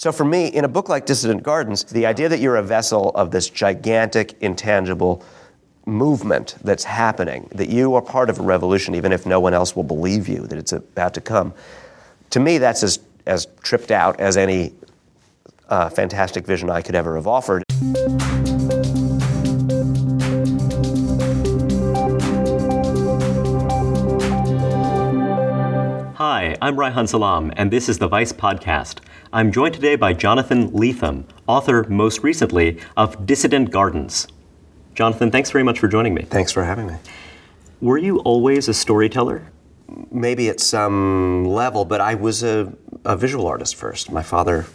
So for me, in a book like Dissident Gardens, the idea that you're a vessel of this gigantic, intangible movement that's happening, that you are part of a revolution, even if no one else will believe you that it's about to come, to me, that's as, as tripped out as any uh, fantastic vision I could ever have offered. I'm Reihan Salam, and this is the Vice Podcast. I'm joined today by Jonathan Lethem, author most recently of Dissident Gardens. Jonathan, thanks very much for joining me. Thanks for having me. Were you always a storyteller? Maybe at some level, but I was a, a visual artist first. My father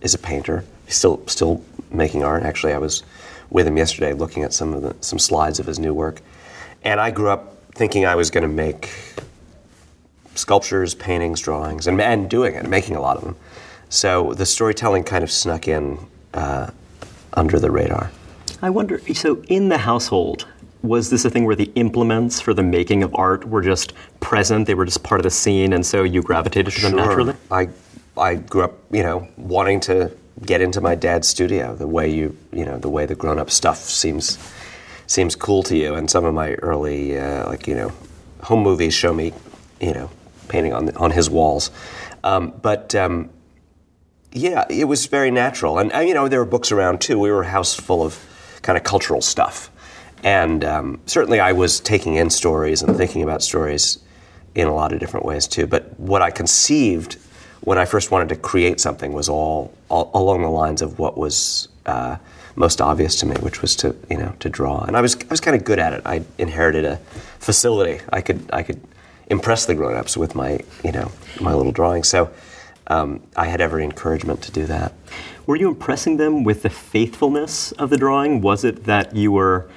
is a painter. He's still still making art. Actually, I was with him yesterday looking at some of the some slides of his new work. And I grew up thinking I was going to make sculptures, paintings, drawings, and, and doing it, making a lot of them. So the storytelling kind of snuck in uh, under the radar. I wonder, so in the household, was this a thing where the implements for the making of art were just present? They were just part of the scene, and so you gravitated to sure. them naturally? I, I grew up, you know, wanting to get into my dad's studio. The way you, you know, the way the grown-up stuff seems seems cool to you. And some of my early, uh, like you know, home movies show me, you know, painting on the, on his walls. Um, but um, yeah, it was very natural. And, uh, you know, there were books around too. We were a house full of kind of cultural stuff. And um, certainly I was taking in stories and thinking about stories in a lot of different ways too. But what I conceived when I first wanted to create something was all, all along the lines of what was uh, most obvious to me, which was to you know to draw. And I was I was kind of good at it. I inherited a facility. I could I could impress the grown-ups with my you know my little drawing. So um, I had every encouragement to do that. Were you impressing them with the faithfulness of the drawing? Was it that you were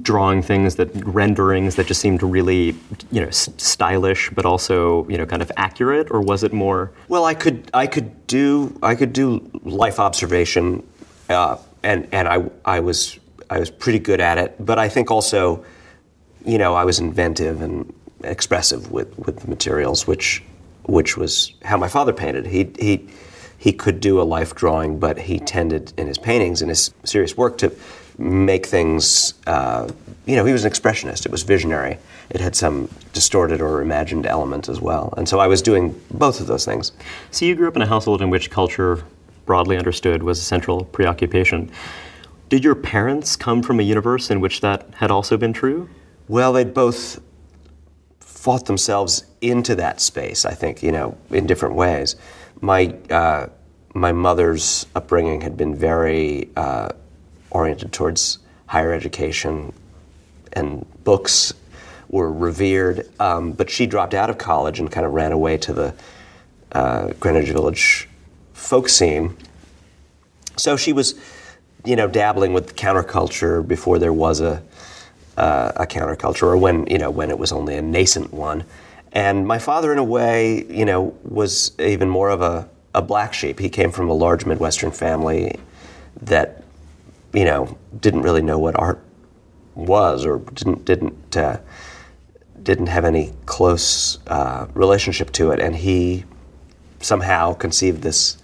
drawing things that renderings that just seemed really you know s- stylish but also you know kind of accurate or was it more well i could i could do i could do life observation uh, and and i i was i was pretty good at it but i think also you know i was inventive and expressive with with the materials which which was how my father painted he he he could do a life drawing but he tended in his paintings in his serious work to make things. Uh, you know, he was an expressionist. It was visionary. It had some distorted or imagined element as well. And so I was doing both of those things. So you grew up in a household in which culture, broadly understood, was a central preoccupation. Did your parents come from a universe in which that had also been true? Well, they both fought themselves into that space. I think you know in different ways. My uh, my mother's upbringing had been very uh, oriented towards higher education, and books were revered. Um, but she dropped out of college and kind of ran away to the uh, Greenwich Village folk scene. So she was, you know, dabbling with counterculture before there was a uh, a counterculture, or when you know when it was only a nascent one. And my father, in a way, you know, was even more of a, a black sheep. He came from a large Midwestern family that you know, didn't really know what art was or didn't didn't uh, didn't have any close uh, relationship to it, and he somehow conceived this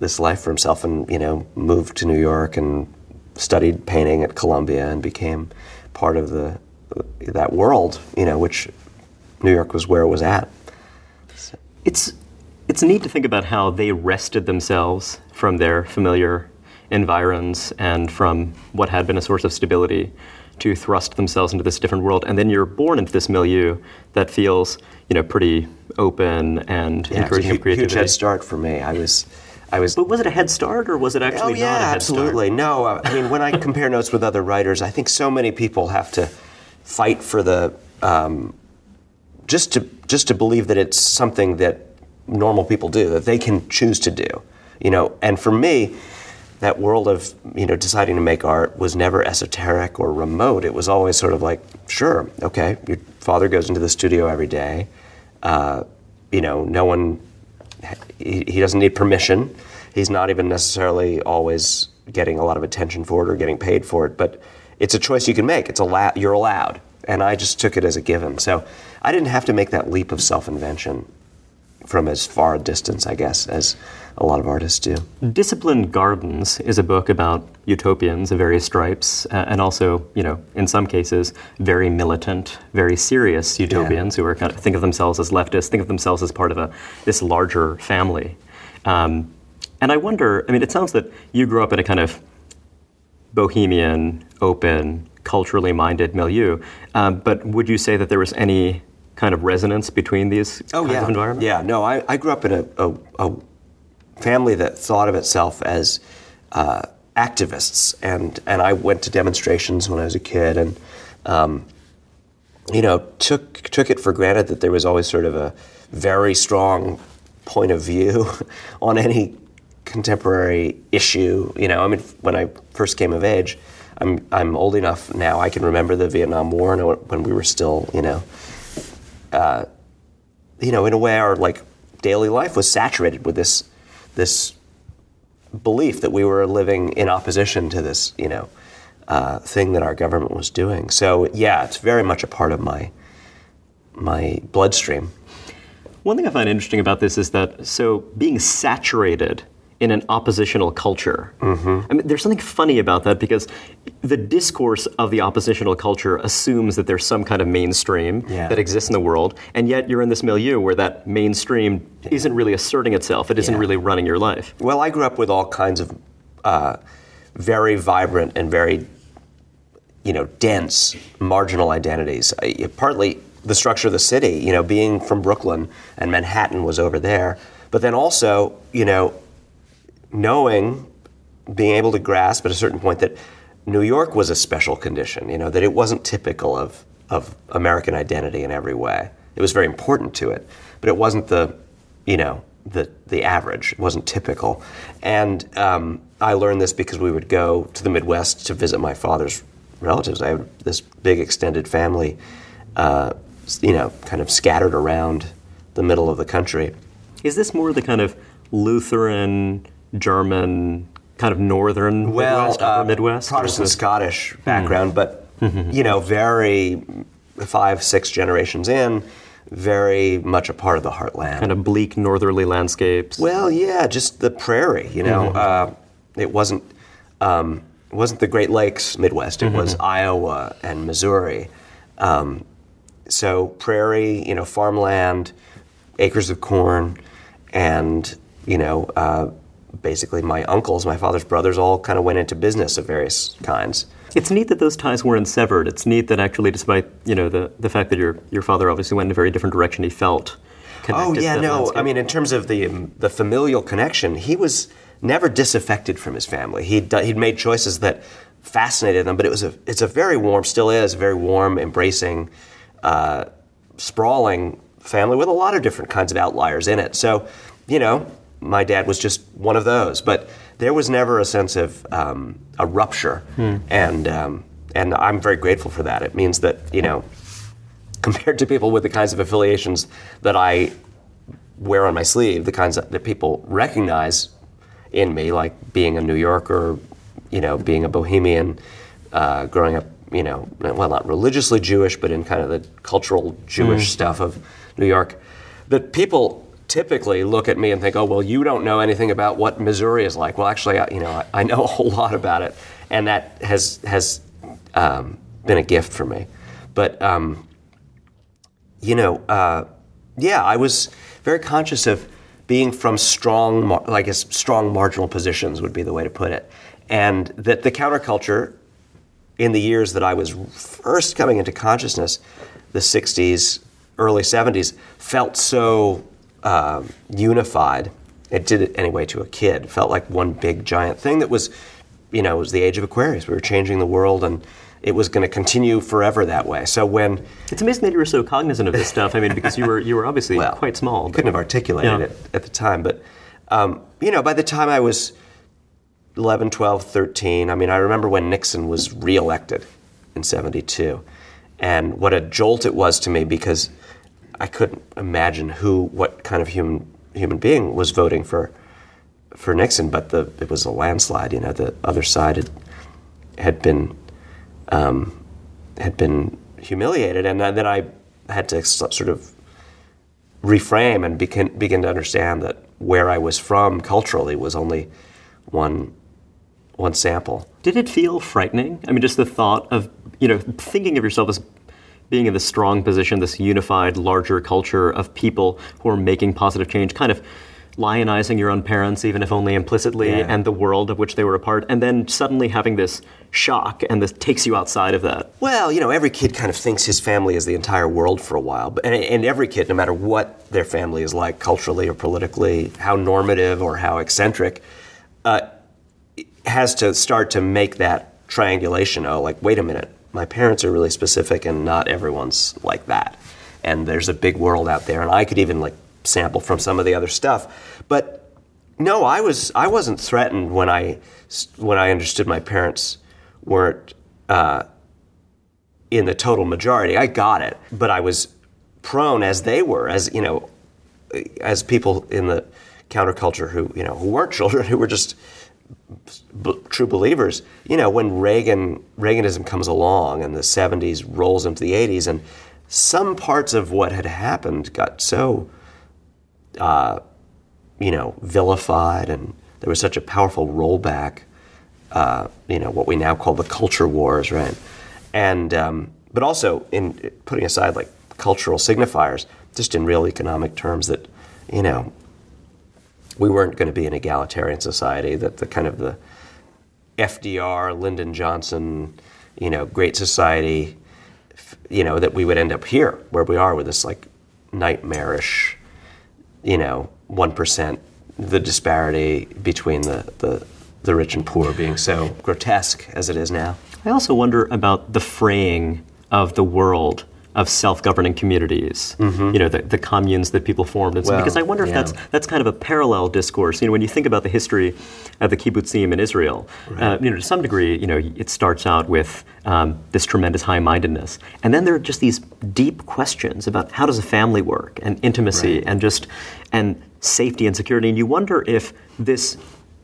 this life for himself, and you know, moved to New York and studied painting at Columbia and became part of the that world, you know, which New York was where it was at. So. It's it's neat to think about how they wrested themselves from their familiar environs and from what had been a source of stability to thrust themselves into this different world. And then you're born into this milieu that feels, you know, pretty open and yeah, encouraging of creativity. Huge head start for me. I was. I was, but was it a head start or was it actually oh, yeah, not a head absolutely. start? No, I mean when I compare notes with other writers, I think so many people have to fight for the um, just to just to believe that it's something that normal people do that they can choose to do, you know. And for me, that world of you know deciding to make art was never esoteric or remote. It was always sort of like, sure, okay, your father goes into the studio every day. Uh, you know, no one he, doesn't need permission. He's not even necessarily always getting a lot of attention for it or getting paid for it, but it's a choice you can make. It's. You're allowed, and I just took it as a given. So I didn't have to make that leap of self-invention. from as far a distance, I guess, as a lot of artists do. Dissident Gardens is a book about utopians of various stripes, uh, and also, you know, in some cases, very militant, very serious utopians yeah. who are kind of think of themselves as leftists, think of themselves as part of a this larger family. Um, and I wonder, I mean, it sounds that you grew up in a kind of bohemian, open, culturally minded milieu, um, but would you say that there was any kind of resonance between these oh, kinds yeah. of environments? Yeah, no, I, I grew up in a, a, a family that thought of itself as uh, activists, and and I went to demonstrations when I was a kid, and um, you know took took it for granted that there was always sort of a very strong point of view on any contemporary issue. You know, I mean, when I first came of age, I'm I'm old enough now. I can remember the Vietnam War and when we were still, you know, uh, you know, in a way, our like daily life was saturated with this this belief that we were living in opposition to this, you know, uh, thing that our government was doing. So yeah, it's very much a part of my my bloodstream. One thing I find interesting about this is that so being saturated in an oppositional culture. Mm-hmm. I mean, there's something funny about that because the discourse of the oppositional culture assumes that there's some kind of mainstream yeah. that exists in the world, and yet you're in this milieu where that mainstream yeah. isn't really asserting itself. It isn't yeah. really running your life. Well, I grew up with all kinds of uh, very vibrant and very, you know, dense marginal identities. I, partly the structure of the city, you know, being from Brooklyn and Manhattan was over there, but then also, you know, knowing, being able to grasp at a certain point that New York was a special condition, you know, that it wasn't typical of, of American identity in every way. It was very important to it, but it wasn't the, you know, the, the average. It wasn't typical. And um, I learned this because we would go to the Midwest to visit my father's relatives. I had this big extended family, uh, you know, kind of scattered around the middle of the country. Is this more the kind of Lutheran, German, kind of northern well, Midwest, uh, Midwest, Protestant Scottish background, mm. but you know, very five, six generations in, very much a part of the heartland. Kind of bleak northerly landscapes. Well, yeah, just the prairie. You know, mm-hmm. uh, it wasn't um, it wasn't the Great Lakes Midwest. It mm-hmm. was Iowa and Missouri. Um, so prairie, you know, farmland, acres of corn, and you know. Uh, basically my uncles, my father's brothers, all kind of went into business of various kinds. It's neat that those ties weren't severed. It's neat that actually, despite you know the, the fact that your your father obviously went in a very different direction, he felt. Oh yeah, no. Landscape. I mean, in terms of the the familial connection, he was never disaffected from his family. He'd he'd made choices that fascinated them, but it was a it's a very warm, still is a very warm, embracing, uh, sprawling family with a lot of different kinds of outliers in it. So, you know, my dad was just one of those. But there was never a sense of um, a rupture, hmm. and um, and I'm very grateful for that. It means that you know, compared to people with the kinds of affiliations that I wear on my sleeve, the kinds that people recognize in me, like being a New Yorker, you know, being a bohemian, uh, growing up, you know, well, not religiously Jewish, but in kind of the cultural Jewish mm. stuff of New York, that people typically look at me and think, oh, well, you don't know anything about what Missouri is like. Well, actually, I, you know, I, I know a whole lot about it, and that has has um, been a gift for me. But um, you know, uh, yeah, I was very conscious of being from strong, like strong marginal positions would be the way to put it, and that the counterculture in the years that I was first coming into consciousness, the '60s, early '70s, felt so um, unified. It did it anyway to a kid. It felt like one big giant thing that was, you know, it was the age of Aquarius. We were changing the world and it was going to continue forever that way. So when it's amazing that you were so cognizant of this stuff. I mean, because you were you were obviously well, quite small. Couldn't have articulated yeah. it at the time, but um, you know, by the time I was 11, 12, 13, I mean, I remember when Nixon was reelected in 72 and what a jolt it was to me because I couldn't imagine who, what kind of human human being was voting for for Nixon, but the it was a landslide. You know, the other side had had been um, had been humiliated, and then I had to sort of reframe and begin begin to understand that where I was from culturally was only one one sample. Did it feel frightening? I mean, just the thought of you know thinking of yourself as being in this strong position, this unified, larger culture of people who are making positive change, kind of lionizing your own parents, even if only implicitly, Yeah. and the world of which they were a part, and then suddenly having this shock, and this takes you outside of that. Well, you know, every kid kind of thinks his family is the entire world for a while, but and, and every kid, no matter what their family is like, culturally or politically, how normative or how eccentric, uh, has to start to make that triangulation. Oh, like, wait a minute, my parents are really specific, and not everyone's like that. And there's a big world out there, and I could even like sample from some of the other stuff, but no, I was I wasn't threatened when I when I understood my parents weren't uh, in the total majority. I got it, but I was prone as they were, as you know, as people in the counterculture who you know who weren't children, who were just b- true believers. You know, when Reagan Reaganism comes along and the '70s rolls into the '80s, and some parts of what had happened got so you know, vilified, and there was such a powerful rollback. Uh, you know, what we now call the culture wars, right? And um, but also in putting aside like cultural signifiers, just in real economic terms, that you know, we weren't going to be an egalitarian society. That the kind of the FDR, Lyndon Johnson, you know, Great Society, you know, that we would end up here where we are with this like nightmarish you know, one percent, the disparity between the, the the rich and poor being so grotesque as it is now. I also wonder about the fraying of the world of self-governing communities. You know, the, the communes that people formed, and so, Mm-hmm. Well, because I wonder if yeah. that's that's kind of a parallel discourse. You know, when you think about the history of the kibbutzim in Israel, uh, you know, to some degree, you know, it starts out with um, this tremendous high-mindedness, and then there are just these deep questions about how does a family work, and intimacy, Right. and just and safety and security, and you wonder if this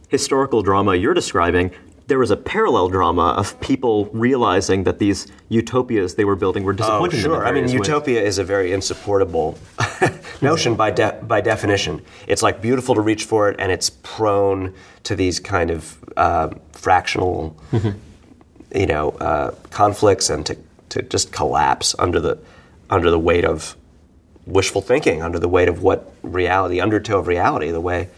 historical drama you're describing, there was a parallel drama of people realizing that these utopias they were building were Oh, disappointing in sure. I mean, ways. utopia is a very insupportable notion by de- by definition. It's like beautiful to reach for it, and it's prone to these kind of uh, fractional, you know, uh, conflicts, and to, to just collapse under the under the weight of wishful thinking, under the weight of what reality, the undertow of reality, the way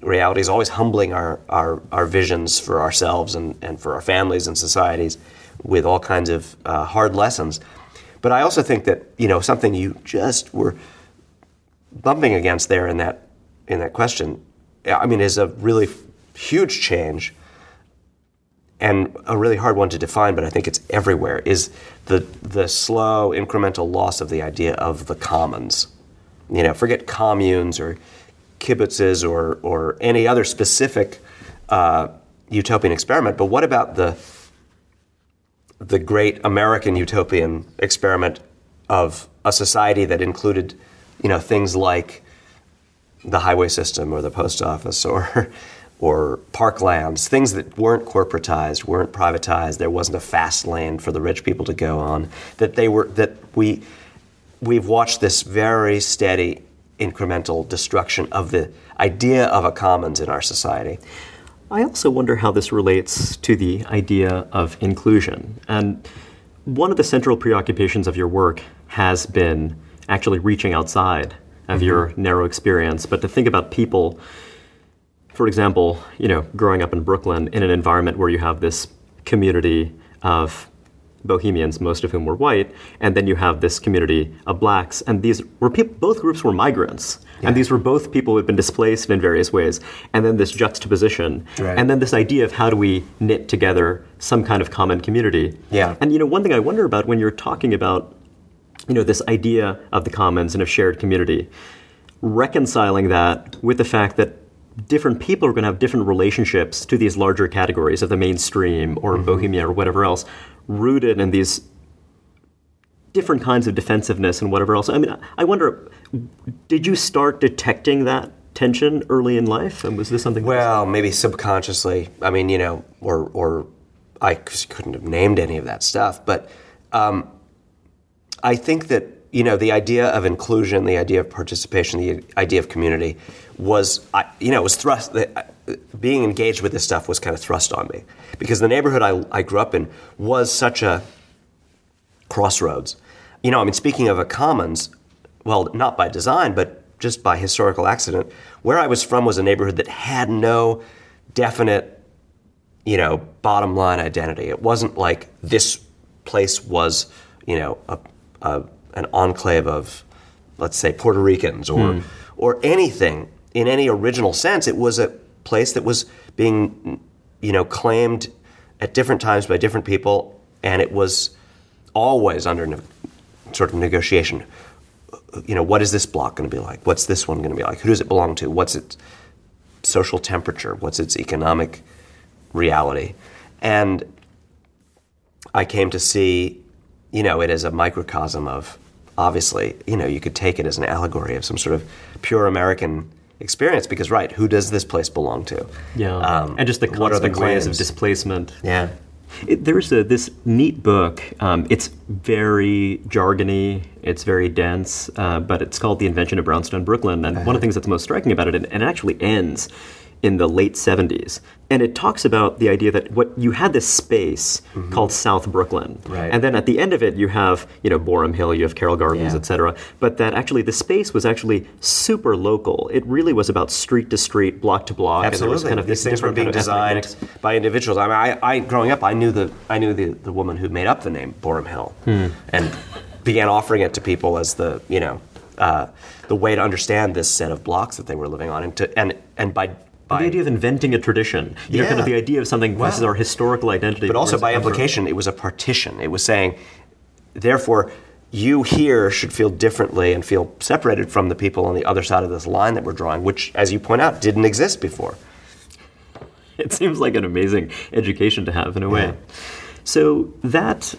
reality is always humbling our, our, our visions for ourselves and, and for our families and societies with all kinds of uh, hard lessons. But I also think that, you know, something you just were bumping against there in that, in that question, I mean, is a really huge change and a really hard one to define, but I think it's everywhere, is the, the slow incremental loss of the idea of the commons. You know, forget communes or kibbutzes or, or any other specific uh, utopian experiment, but what about the, the great American utopian experiment of a society that included, you know, things like the highway system or the post office or or parklands, things that weren't corporatized, weren't privatized. There wasn't a fast lane for the rich people to go on. That they were that we we've watched this very steady incremental destruction of the idea of a commons in our society. I also wonder how this relates to the idea of inclusion. And one of the central preoccupations of your work has been actually reaching outside of your mm-hmm. narrow experience, but to think about people, for example, you know, growing up in Brooklyn in an environment where you have this community of Bohemians, most of whom were white, and then you have this community of blacks, and these were people. Both groups were migrants, and these were both people who had been displaced in various ways. And then this juxtaposition, Right. and then this idea of how do we knit together some kind of common community. Yeah. And you know, one thing I wonder about when you're talking about, you know, this idea of the commons and of shared community, reconciling that with the fact that different people are going to have different relationships to these larger categories of the mainstream or mm-hmm. bohemia or whatever else, rooted in these different kinds of defensiveness and whatever else. I mean, I wonder, did you start detecting that tension early in life, and was this something? Well, maybe subconsciously. I mean, you know, or or I couldn't have named any of that stuff, but um, I think that you know, the idea of inclusion, the idea of participation, the idea of community was, I- you know, was thrust. Being engaged with this stuff was kind of thrust on me because the neighborhood I, I grew up in was such a crossroads. You know, I mean, speaking of a commons, well, not by design, but just by historical accident, where I was from was a neighborhood that had no definite, you know, bottom line identity. It wasn't like this place was, you know, a, a, an enclave of, let's say, Puerto Ricans or hmm. or anything in any original sense. It was a place that was being, you know, claimed at different times by different people, and it was always under ne- sort of negotiation. You know, what is this block going to be like? What's this one going to be like? Who does it belong to? What's its social temperature? What's its economic reality? And I came to see, you know, it as a microcosm of, obviously, you know, you could take it as an allegory of some sort of pure American experience because, right, who does this place belong to? Yeah, Um, and just the what are the ways of displacement. Yeah. It, there's a, this neat book. Um, it's very jargony. It's very dense, uh, but it's called "The Invention of Brownstone Brooklyn." And Uh-huh. one of the things that's most striking about it, and, and it actually ends in the late '70s, and it talks about the idea that what you had this space called South Brooklyn, Mm-hmm. Right. and then at the end of it, you have you know Boerum Hill, you have Carroll Gardens, Yeah. et cetera. But that actually the space was actually super local. It really was about street to street, block to block. and there was Absolutely. kind of These this things were being kind of designed by individuals. I mean, I, I growing up, I knew the I knew the, the woman who made up the name Boerum Hill, Hmm. and began offering it to people as the you know uh, the way to understand this set of blocks that they were living on, and to and and by by the idea of inventing a tradition. You know, kind of the idea of something. This is our historical identity. but also by implication, it was a partition. It was saying, therefore, you here should feel differently and feel separated from the people on the other side of this line that we're drawing, which, as you point out, didn't exist before. It seems like an amazing education to have in a way. Yeah. So that,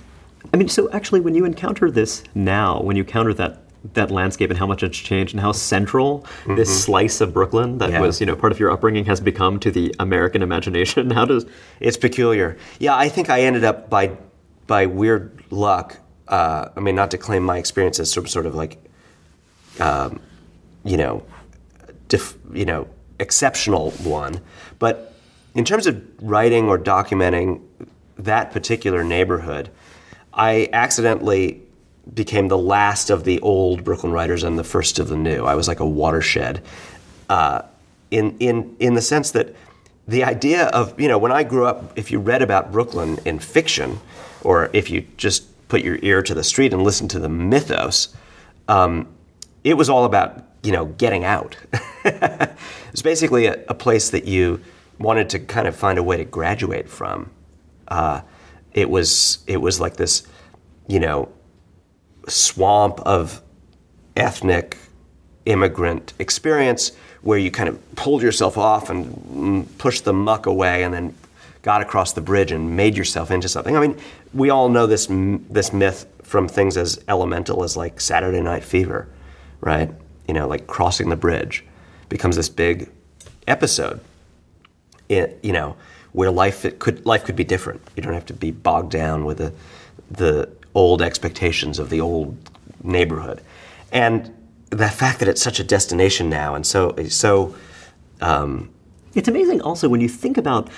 I mean, so actually, when you encounter this now, when you counter that that landscape and how much it's changed and how central this slice of Brooklyn that Mm-hmm. Yeah. was, you know, part of your upbringing has become to the American imagination. How does It's peculiar. Yeah, I think I ended up by by weird luck. Uh, I mean, not to claim my experience as some sort of like, um, you know, dif- you know, exceptional one, but in terms of writing or documenting that particular neighborhood, I accidentally became the last of the old Brooklyn writers and the first of the new. I was like a watershed, uh, in in in the sense that the idea of you know when I grew up, if you read about Brooklyn in fiction, or if you just put your ear to the street and listen to the mythos, um, it was all about you know getting out. it was basically a, a place that you wanted to kind of find a way to graduate from. Uh, it was it was like this, you know, swamp of ethnic immigrant experience where you kind of pulled yourself off and mm, pushed the muck away and then got across the bridge and made yourself into something. I mean, we all know this this myth from things as elemental as like Saturday Night Fever, right? You know, like crossing the bridge becomes this big episode. It, you know, where life could life could be different. You don't have to be bogged down with the the old expectations of the old neighborhood, and the fact that it's such a destination now and so so um, It's amazing also when you think about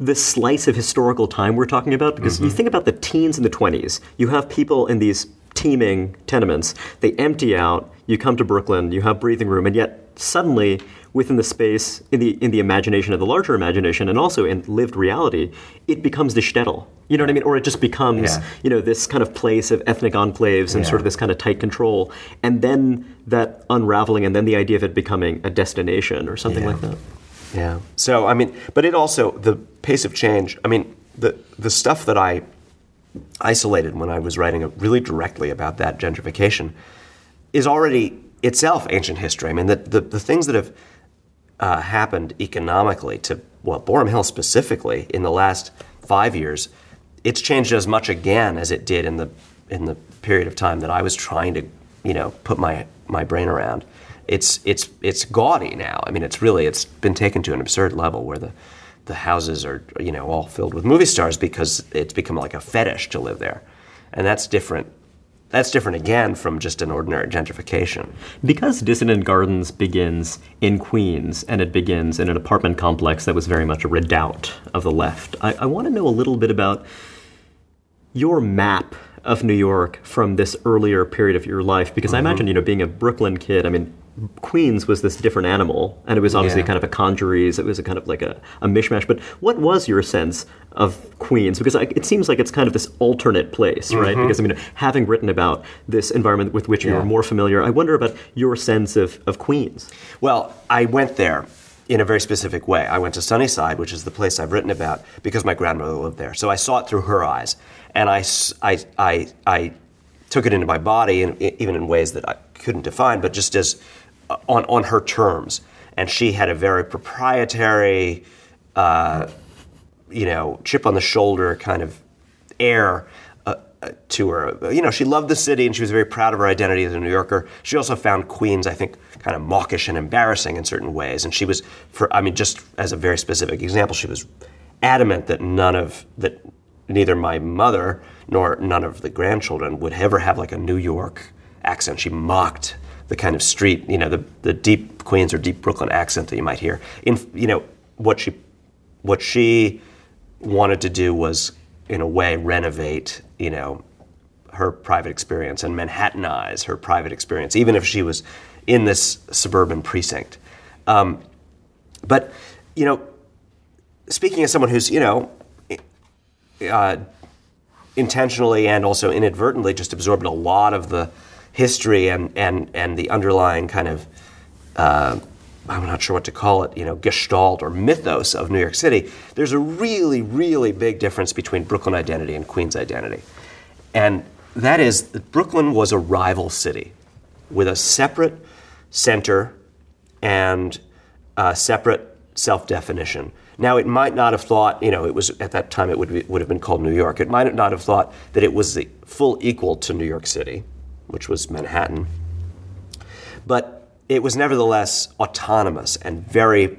this slice of historical time we're talking about, because Mm-hmm. you think about the teens and the 20s. You have people in these teeming tenements, they empty out, you come to Brooklyn, you have breathing room, and yet suddenly within the space, in the, in the imagination of the larger imagination, and also in lived reality, it becomes the shtetl. You know what I mean? Or it just becomes, Yeah. you know, this kind of place of ethnic enclaves and Yeah. sort of this kind of tight control. And then that unraveling, and then the idea of it becoming a destination or something Yeah. like that. Yeah. So I mean, but it also the pace of change. I mean, the the stuff that I isolated when I was writing really directly about that gentrification is already itself ancient history. I mean, the the, the things that have uh, happened economically to well, Boerum Hill specifically in the last five years, it's changed as much again as it did in the in the period of time that I was trying to you know put my my brain around. It's it's it's gaudy now. I mean, it's really it's been taken to an absurd level where the the houses are you know all filled with movie stars because it's become like a fetish to live there, and that's different that's different again from just an ordinary gentrification. Because Dissident Gardens begins in Queens and it begins in an apartment complex that was very much a redoubt of the left, I, I want to know a little bit about your map of New York from this earlier period of your life. Because I mm-hmm. imagine, you know, being a Brooklyn kid, I mean, Queens was this different animal, and it was obviously Yeah. kind of a congeries. It was a kind of like a, a mishmash. But what was your sense of Queens? Because I, it seems like it's kind of this alternate place, right? Mm-hmm. Because I mean, having written about this environment with which you Yeah. were more familiar, I wonder about your sense of, of Queens. Well, I went there in a very specific way. I went to Sunnyside, which is the place I've written about, because my grandmother lived there. So I saw it through her eyes, and I I I took it into my body, and even in ways that I couldn't define, but just as on, on her terms. And she had a very proprietary, uh, you know, chip on the shoulder kind of air uh, uh, to her. You know, she loved the city and she was very proud of her identity as a New Yorker. She also found Queens, I think, kind of mawkish and embarrassing in certain ways. And she was, for I mean, just as a very specific example, she was adamant that none of that neither my mother nor none of the grandchildren would ever have like a New York accent. She mocked the kind of street, you know, the, the deep Queens or deep Brooklyn accent that you might hear. In you know what she what she wanted to do was in a way renovate you know her private experience and manhattanize her private experience even if she was in this suburban precinct um, but you know speaking as someone who's you know uh, intentionally and also inadvertently just absorbed a lot of the history and and and the underlying kind of uh, I'm not sure what to call it, you know, gestalt or mythos of New York City, there's a really, really big difference between Brooklyn identity and Queens identity. And that is that Brooklyn was a rival city with a separate center and a separate self definition. Now, it might not have thought, you know, it was at that time it would, be, would have been called New York. It might not have thought that it was the full equal to New York City, which was Manhattan. But it was nevertheless autonomous and very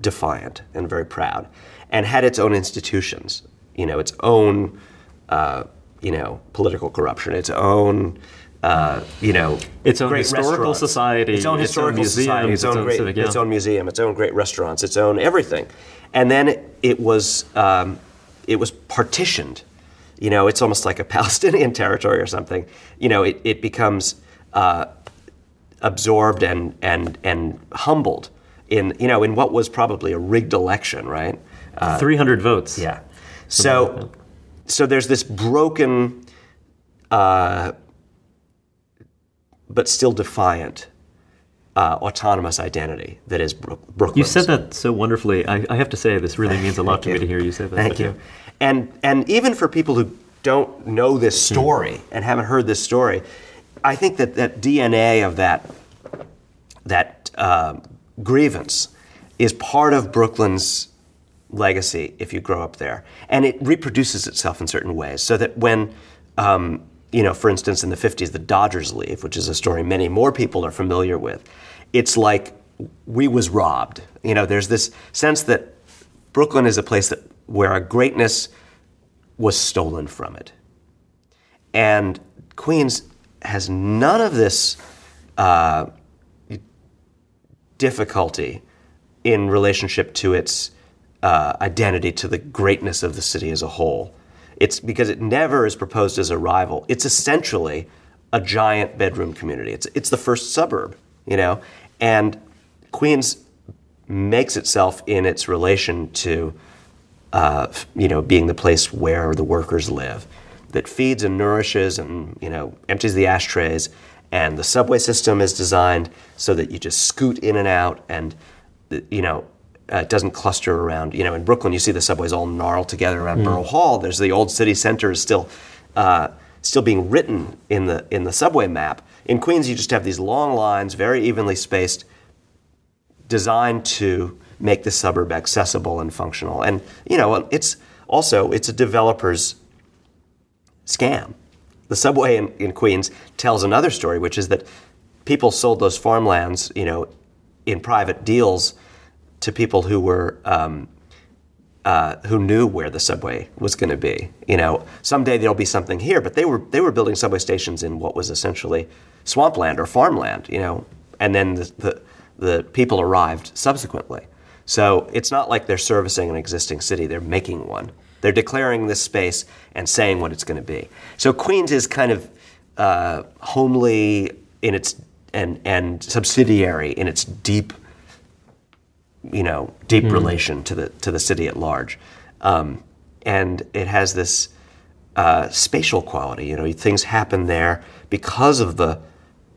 defiant and very proud, and had its own institutions. You know, its own, uh, you know, political corruption, its own, uh, you know, Its own great historical society, its own its own historical society, museums, its own, own great, civic, yeah. its own museum, its own great restaurants, its own everything, and then it, it was um, it was partitioned. You know, it's almost like a Palestinian territory or something. You know, it, it becomes. Uh, absorbed and and and humbled in you know in what was probably a rigged election, right? 300 votes. Yeah. So so there's this broken, uh, but still defiant, uh, autonomous identity that is Brook- Brooklyn. You said that so wonderfully. I, I have to say, this really means a lot to me to hear you say that. Thank you. And and even for people who don't know this story and haven't heard this story, I think that that DNA of that that uh, grievance is part of Brooklyn's legacy if you grow up there, and it reproduces itself in certain ways. So that when um, you know, for instance, in the 50s, the Dodgers leave, which is a story many more people are familiar with. It's like we was robbed. You know, there's this sense that Brooklyn is a place that where a greatness was stolen from it. And Queens has none of this uh, difficulty in relationship to its uh, identity, to the greatness of the city as a whole. It's because it never is proposed as a rival. It's essentially a giant bedroom community. It's, it's the first suburb, you know? And Queens makes itself in its relation to uh, you know, being the place where the workers live, that feeds and nourishes and you know empties the ashtrays, and the subway system is designed so that you just scoot in and out, and you know. Uh, it doesn't cluster around. You know, in Brooklyn, you see the subways all gnarled together around Borough Hall. There's the old city center is still, uh, still being written in the in the subway map. In Queens, you just have these long lines, very evenly spaced, designed to make the suburb accessible and functional. And you know, it's also it's a developer's scam. The subway in, in Queens tells another story, which is that people sold those farmlands, you know, in private deals to people who were um, uh, who knew where the subway was going to be. You know, someday there'll be something here, but they were they were building subway stations in what was essentially swampland or farmland. You know, and then the the, the people arrived subsequently. So it's not like they're servicing an existing city; they're making one. They're declaring this space and saying what it's going to be. So Queens is kind of uh, homely in its and and subsidiary in its deep, you know, deep relation to the to the city at large, um, and it has this uh, spatial quality. You know, things happen there because of the.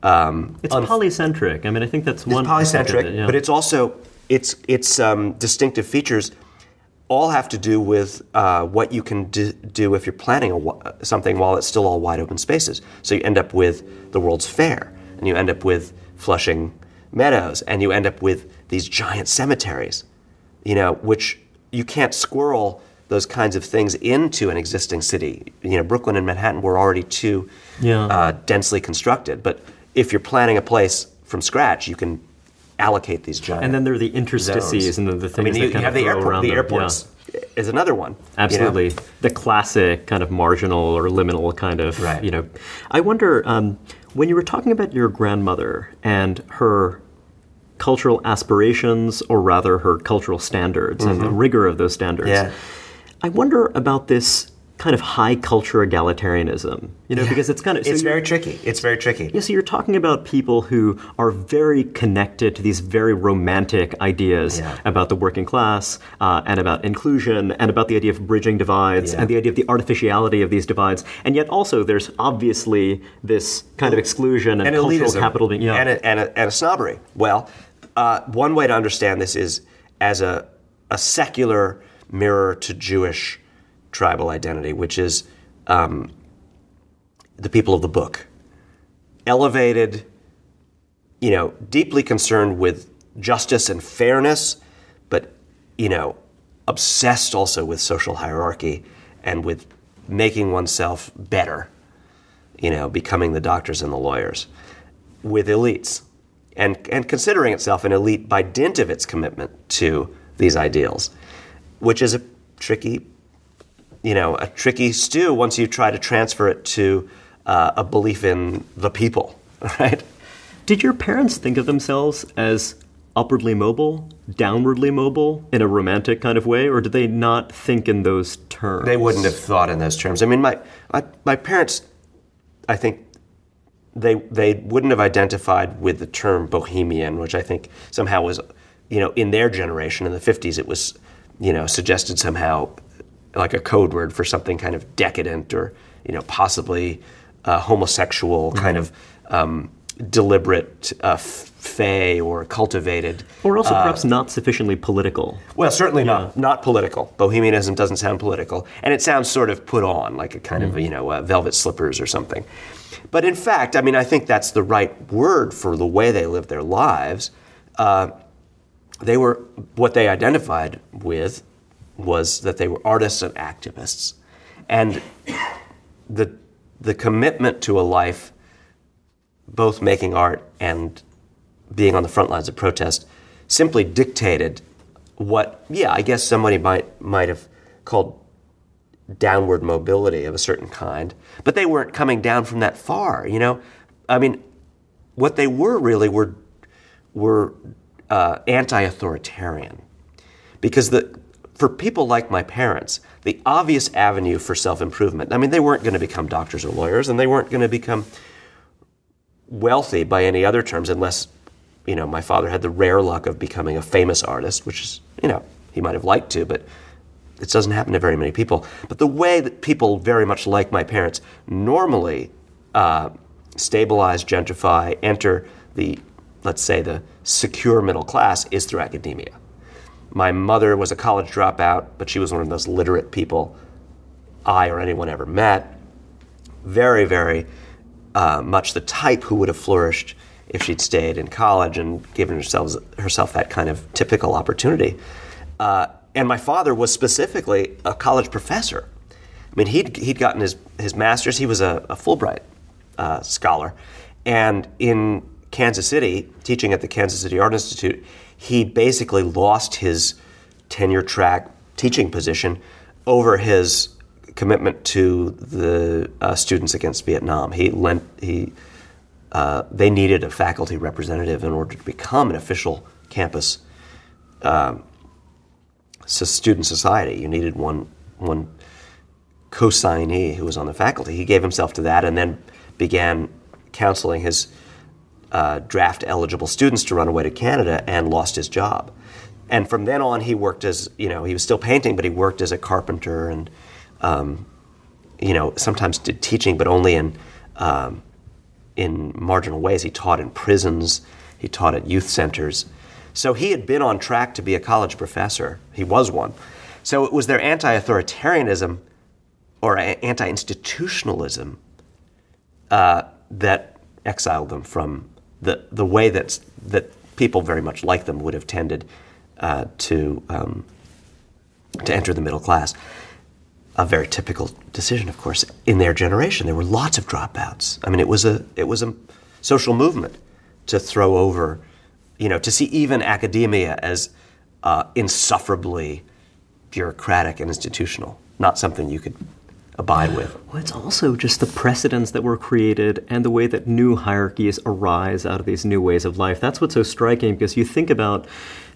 Um, It's polycentric. I mean, I think that's one. it's polycentric, it, yeah. but it's also its its um, distinctive features all have to do with uh, what you can do, do if you're planning a, something while it's still all wide open spaces. So you end up with the World's Fair, and you end up with Flushing Meadows, and you end up with these giant cemeteries, you know, which you can't squirrel those kinds of things into an existing city. You know, Brooklyn and Manhattan were already too Yeah. uh, densely constructed, but if you're planning a place from scratch, you can allocate these giant. and then there are the interstices zones. and the, the things I mean, that you, kind you have of the airport. The airports is another one. you know? Absolutely, the classic kind of marginal or liminal kind of. Right. You know, I wonder um, when you were talking about your grandmother and her cultural aspirations, or rather her cultural standards and the rigor of those standards. Mm-hmm. Yeah. I wonder about this kind of high culture egalitarianism. You know, because it's kind of so It's very tricky. It's very tricky. yeah, so you're talking about people who are very connected to these very romantic ideas Yeah. about the working class uh, and about inclusion and about the idea of bridging divides Yeah. and the idea of the artificiality of these divides. And yet also there's obviously this kind of exclusion and, and cultural elitism, capital being yeah. and, a, and, a, and a snobbery. Well, uh, one way to understand this is as a, a secular mirror to Jewish tribal identity, which is um, the people of the book, elevated, you know, deeply concerned with justice and fairness, but you know, obsessed also with social hierarchy and with making oneself better you know, becoming the doctors and the lawyers with elites and, and considering itself an elite by dint of its commitment to these ideals, which is a tricky, you know, a tricky stew once you try to transfer it to uh, a belief in the people, right? Did your parents think of themselves as upwardly mobile, downwardly mobile in a romantic kind of way, or did they not think in those terms? They wouldn't have thought in those terms. I mean, my, my, my parents, I think, they, they wouldn't have identified with the term bohemian, which I think somehow was, you know, in their generation in the 50s, it was, you know, suggested somehow like a code word for something kind of decadent or, you know, possibly uh, homosexual, kind of um, deliberate, uh, fey or cultivated. Or also uh, perhaps not sufficiently political. Well, certainly not not political. Bohemianism doesn't sound political, and it sounds sort of put on, like a kind of you know uh, velvet slippers or something. But in fact, I mean, I think that's the right word for the way they lived their lives. Uh, they were what they identified with was that they were artists and activists, and the the commitment to a life, both making art and being on the front lines of protest, simply dictated what, yeah, I guess somebody might might have called downward mobility of a certain kind, but they weren't coming down from that far. You know, I mean, what they were really were were uh, anti-authoritarian, because the for people like my parents, the obvious avenue for self-improvement. I mean, they weren't going to become doctors or lawyers, and they weren't going to become wealthy by any other terms unless you know my father had the rare luck of becoming a famous artist which is you know he might have liked to but it doesn't happen to very many people but the way that people very much like my parents normally uh, stabilize gentrify enter the let's say the secure middle class is through academia my mother was a college dropout but she was one of those literate people i or anyone ever met very very uh, much the type who would have flourished if she'd stayed in college and given herself, herself that kind of typical opportunity. Uh, and my father was specifically a college professor. I mean, he'd, he'd gotten his, his master's, he was a, a Fulbright uh, scholar. And in Kansas City, teaching at the Kansas City Art Institute, he basically lost his tenure track teaching position over his commitment to the uh, students against Vietnam. He lent he uh, they needed a faculty representative in order to become an official campus um, student society. You needed one one co-signee who was on the faculty. He gave himself to that, and then began counseling his uh, draft eligible students to run away to Canada, and lost his job. And from then on, he worked as you know he was still painting, but he worked as a carpenter and um, you know sometimes did teaching, but only in um, in marginal ways. He taught in prisons. He taught at youth centers. So he had been on track to be a college professor. He was one. So it was their anti authoritarianism or anti institutionalism uh, that exiled them from the, the way that, that people very much like them would have tended uh, to, um, to enter the middle class. A very typical decision, of course, in their generation. There were lots of dropouts. I mean, it was a, it was a social movement to throw over you know, to see even academia as uh, insufferably bureaucratic and institutional, not something you could abide with. Well, it's also just the precedents that were created and the way that new hierarchies arise out of these new ways of life. That's what's so striking because you think about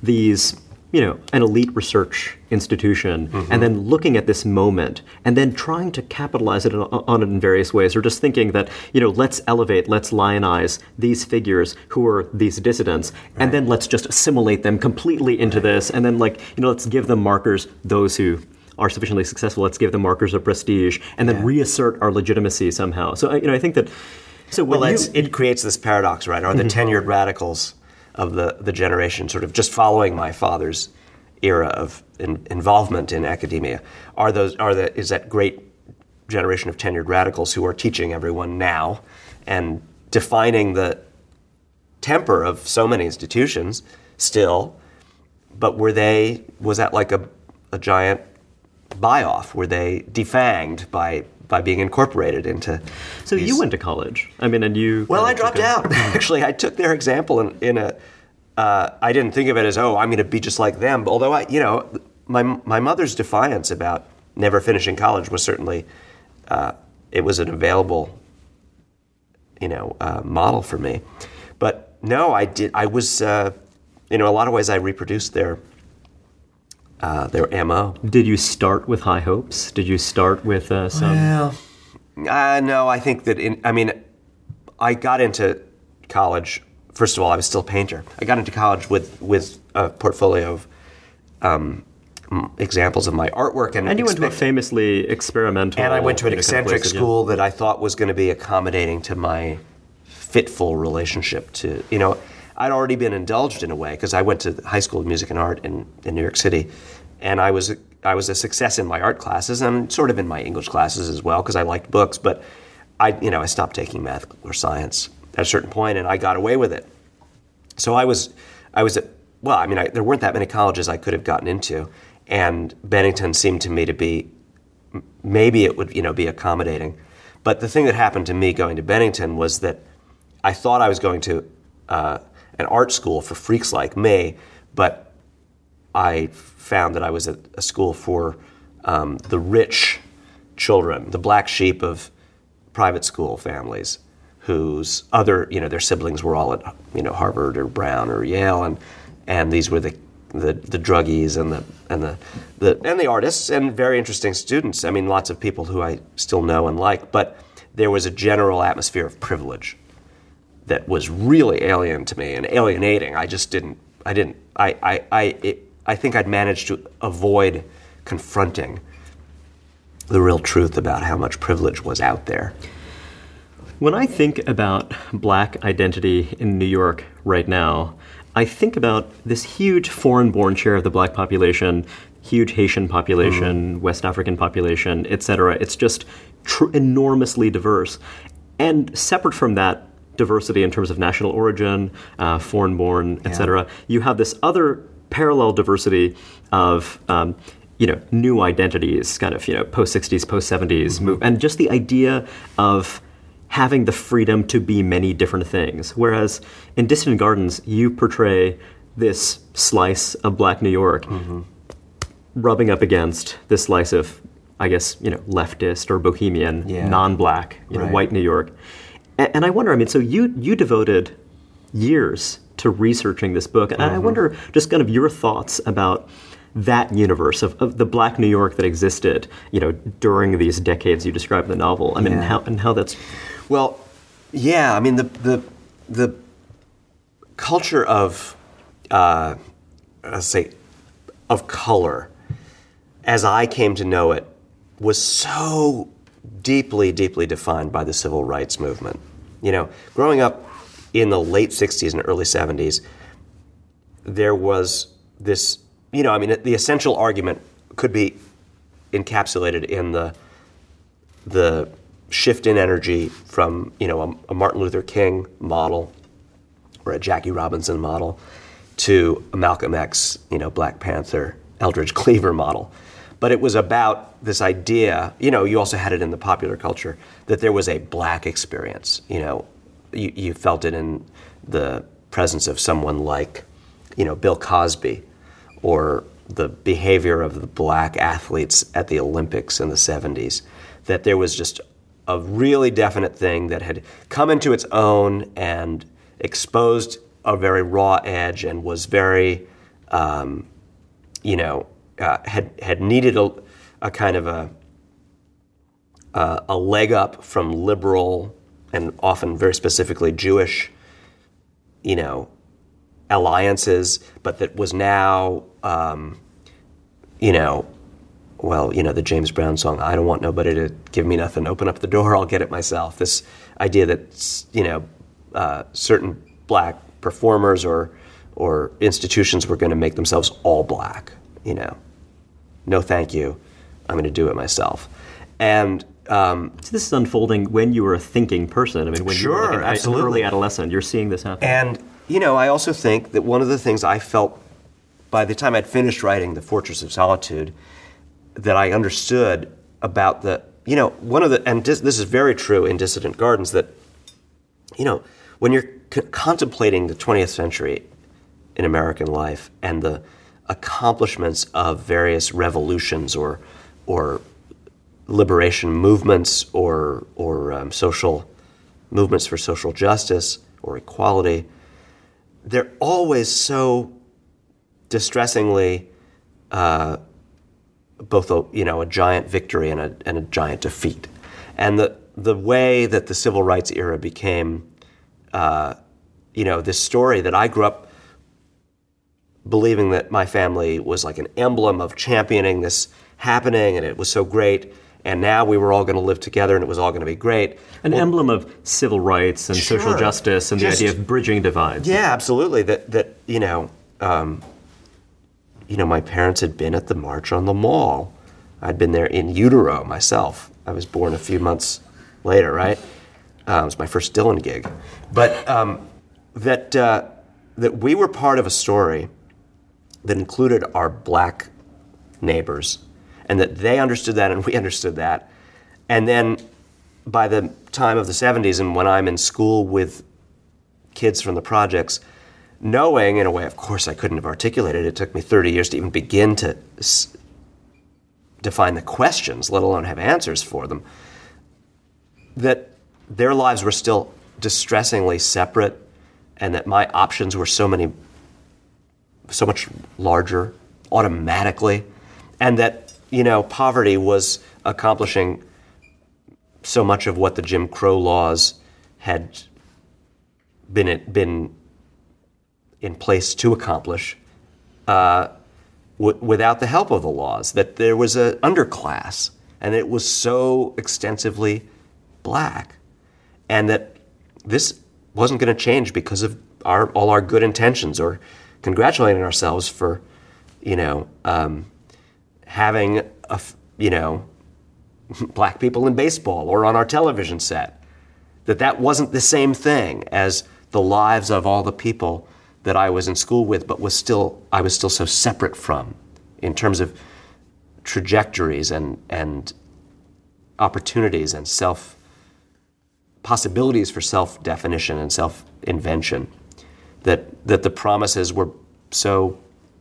these you know, an elite research institution, mm-hmm. and then looking at this moment, and then trying to capitalize it on it in various ways, or just thinking that, you know, let's elevate, let's lionize these figures who are these dissidents, right. and then let's just assimilate them completely into this, and then, like, you know, let's give them markers, those who are sufficiently successful, let's give them markers of prestige, and then yeah. reassert our legitimacy somehow. So, you know, I think that. So well, you, it creates this paradox, right? Are the mm-hmm. tenured radicals of the, the generation, sort of just following my father's era of in, involvement in academia, are those are the is that great generation of tenured radicals who are teaching everyone now and defining the temper of so many institutions still. But were they was that like a, a giant buy off? Were they defanged by by being incorporated into. So these... you went to college. I mean, and you. Well, I dropped out. Actually, I took their example in, in a. Uh, I didn't think of it as oh I'm going to be just like them. Although I, you know, my my mother's defiance about never finishing college was certainly uh, it was an available, you know, uh, model for me. But no, I did. I was, uh, you know, a lot of ways I reproduced their uh, their mo. Did you start with high hopes? Did you start with uh, some? Well, uh, no. I think that in, I mean, I got into college. First of all, I was still a painter. I got into college with with a portfolio of um, examples of my artwork, and, and you went to a famously experimental. And I went to an eccentric school that I thought was going to be accommodating to my fitful relationship to you know I'd already been indulged in a way because I went to high school of music and art in, in New York City, and I was a, I was a success in my art classes and sort of in my English classes as well because I liked books. But I you know I stopped taking math or science at a certain point, and I got away with it. So I was I was at well, I mean I, there weren't that many colleges I could have gotten into, and Bennington seemed to me to be maybe it would you know be accommodating. But the thing that happened to me going to Bennington was that I thought I was going to uh, an art school for freaks like me, but I found that I was at a school for um, the rich children, the black sheep of private school families, whose other, you know, their siblings were all at, you know, Harvard or Brown or Yale, and and these were the the, the druggies and the and the, the and the artists and very interesting students. I mean, lots of people who I still know and like, but there was a general atmosphere of privilege that was really alien to me and alienating. I just didn't. I didn't. I. I. I. It, I think I'd managed to avoid confronting the real truth about how much privilege was out there. When I think about black identity in New York right now, I think about this huge foreign born share of the black population, huge Haitian population, mm. West African population, etc. It's just tr- enormously diverse. And separate from that, diversity in terms of national origin, uh, foreign born, etc. Yeah. You have this other parallel diversity of um, you know new identities, kind of you know post '60s, post '70s mm-hmm. move, and just the idea of having the freedom to be many different things. Whereas in Dissident Gardens, you portray this slice of Black New York. Mm-hmm rubbing up against this slice of, I guess, you know, leftist or bohemian, Yeah. non-black, you know, Right. white New York. And, and I wonder, I mean, so you you devoted years to researching this book, and Mm-hmm. I wonder just kind of your thoughts about that universe of, of the black New York that existed, you know, during these decades you describe in the novel. I mean, and how and how that's Well, yeah, I mean the the the culture of uh, let's say of color, as I came to know it, was so deeply, deeply defined by the civil rights movement. You know, growing up in the late '60s and early '70s, there was this. You know, I mean, the essential argument could be encapsulated in the the shift in energy from you know a, a Martin Luther King model or a Jackie Robinson model to a Malcolm X, you know, Black Panther, Eldridge Cleaver model. But it was about this idea, you know, you also had it in the popular culture, that there was a black experience. You know, you, you felt it in the presence of someone like, you know, Bill Cosby or the behavior of the black athletes at the Olympics in the 70s, that there was just a really definite thing that had come into its own and exposed a very raw edge and was very, um, you know, uh, had had needed a, a kind of a uh, a leg up from liberal and often very specifically Jewish, you know, alliances, but that was now, um, you know, well, you know, the James Brown song, I don't want nobody to give me nothing, open up the door, I'll get it myself. This idea that, you know, uh, certain black performers or, or institutions were going to make themselves all black, you know. No, thank you. I'm going to do it myself. And um, so this is unfolding when you were a thinking person. I mean, when you were Sure, like an, an absolutely. early adolescent, you're seeing this happen. And, you know, I also think that one of the things I felt by the time I'd finished writing The Fortress of Solitude that I understood about the, you know, one of the, and dis, this is very true in Dissident Gardens, that, you know, when you're c- contemplating the 20th century in American life and the accomplishments of various revolutions or, or liberation movements or, or um, social movements for social justice or equality, they're always so distressingly uh, both a you know a giant victory and a, and a giant defeat, and the the way that the civil rights era became, uh, you know, this story that I grew up believing that my family was like an emblem of championing this happening, and it was so great. And now we were all going to live together, and it was all going to be great. An emblem of civil rights and social justice and Just- the idea of bridging divides. Yeah, absolutely. That that you know, um, you know, my parents had been at the March on the Mall. I'd been there in utero myself. I was born a few months later, right? Uh, it was my first Dylan gig, but um, that uh, that we were part of a story that included our black neighbors, and that they understood that and we understood that, and then by the time of the 70s and when I'm in school with kids from the projects, knowing in a way, of course, I couldn't have articulated it. It took me 30 years to even begin to s- define the questions, let alone have answers for them. That their lives were still distressingly separate, and that my options were so many, so much larger automatically, and that you know poverty was accomplishing so much of what the Jim Crow laws had been been in place to accomplish uh, w- without the help of the laws. That there was an underclass, and it was so extensively black, and that this wasn't going to change because of our all our good intentions or congratulating ourselves for, you know, um, having a, you know black people in baseball or on our television set. That that wasn't the same thing as the lives of all the people that I was in school with, but was still I was still so separate from, in terms of trajectories and and opportunities and self possibilities for self definition and self invention. That that the promises were so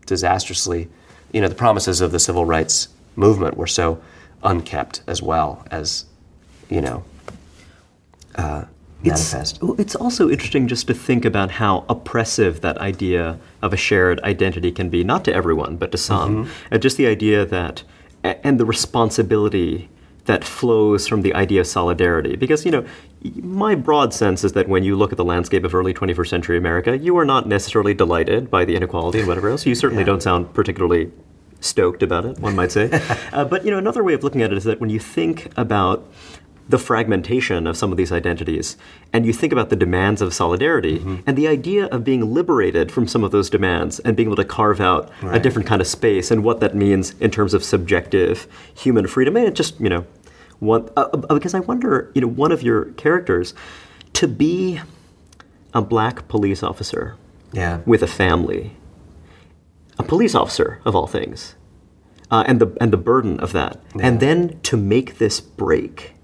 disastrously you know, the promises of the civil rights movement were so unkept as well as, you know, uh, manifest. It's, it's also interesting just to think about how oppressive that idea of a shared identity can be, not to everyone, but to some. Mm-hmm. And just the idea that, and the responsibility that flows from the idea of solidarity. Because, you know, my broad sense is that when you look at the landscape of early 21st century America, you are not necessarily delighted by the inequality and whatever else. You certainly Yeah. don't sound particularly stoked about it, one might say. uh, but, you know, another way of looking at it is that when you think about the fragmentation of some of these identities, and you think about the demands of solidarity, Mm-hmm. and the idea of being liberated from some of those demands and being able to carve out a different kind of space and what that means in terms of subjective human freedom. And it just, you know, one, uh, uh, because I wonder, you know, one of your characters, to be a black police officer Yeah. with a family, a police officer of all things, uh, and the and the burden of that, and then to make this break.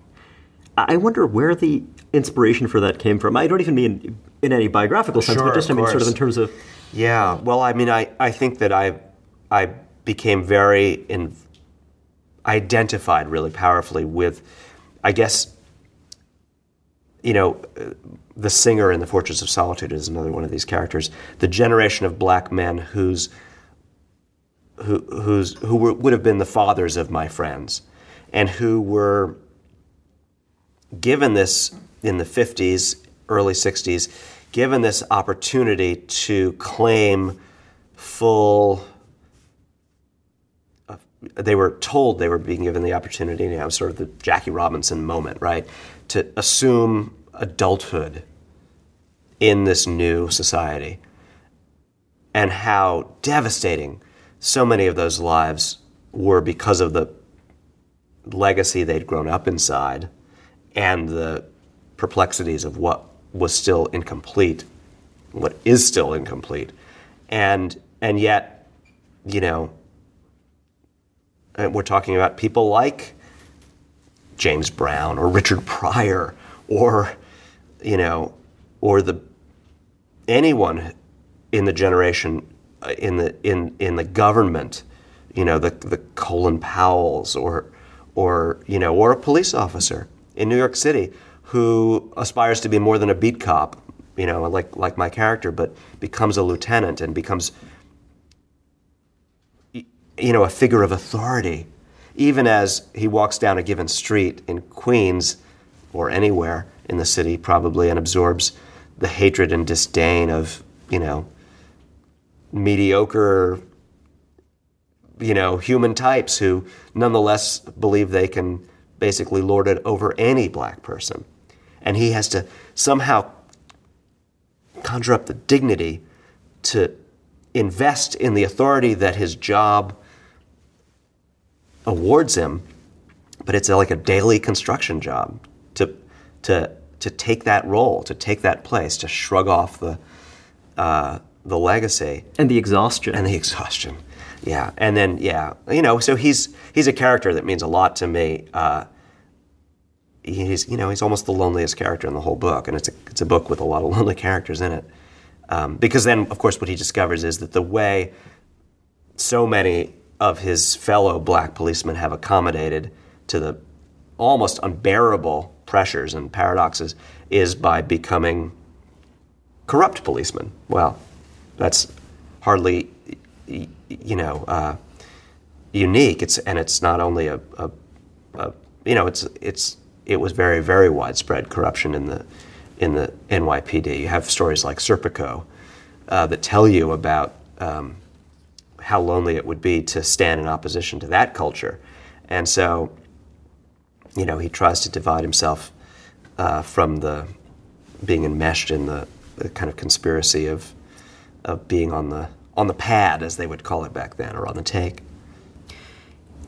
I wonder where the inspiration for that came from. I don't even mean in any biographical sense, Sure, but just I mean sort of in terms of Yeah. Well, I mean, I, I think that I I became very in, identified really powerfully with, I guess, you know, the singer in the Fortress of Solitude is another one of these characters. The generation of black men whose who who's who were, would have been the fathers of my friends, and who were given this in the 50s, early 60s, given this opportunity to claim full. They were told they were being given the opportunity, to have sort of the Jackie Robinson moment, right? To assume adulthood in this new society. And how devastating so many of those lives were because of the legacy they'd grown up inside and the perplexities of what was still incomplete, what is still incomplete, and and yet, you know, and we're talking about people like James Brown or Richard Pryor or you know or the anyone in the generation uh, in the in in the government, you know, the the Colin Powells or or you know, or a police officer in New York City who aspires to be more than a beat cop, you know, like like my character, but becomes a lieutenant and becomes you know, a figure of authority, even as he walks down a given street in Queens or anywhere in the city, probably, and absorbs the hatred and disdain of, you know, mediocre, you know, human types who nonetheless believe they can basically lord it over any black person. And he has to somehow conjure up the dignity to invest in the authority that his job awards him, but it's like a daily construction job to to to take that role, to take that place, to shrug off the uh, the legacy and the exhaustion. and the exhaustion. Yeah, and then yeah, you know, so he's he's a character that means a lot to me. Uh, he's you know he's almost the loneliest character in the whole book, and it's a it's a book with a lot of lonely characters in it. Um, because then, of course, what he discovers is that the way so many of his fellow black policemen have accommodated to the almost unbearable pressures and paradoxes is by becoming corrupt policemen. Well, that's hardly, you know, uh, unique. It's and it's not only a, a, a, you know, it's it's it was very very widespread corruption in the in the NYPD. You have stories like Serpico uh, that tell you about um, how lonely it would be to stand in opposition to that culture, and so, you know, he tries to divide himself uh, from the being enmeshed in the, the kind of conspiracy of of being on the on the pad, as they would call it back then, or on the take.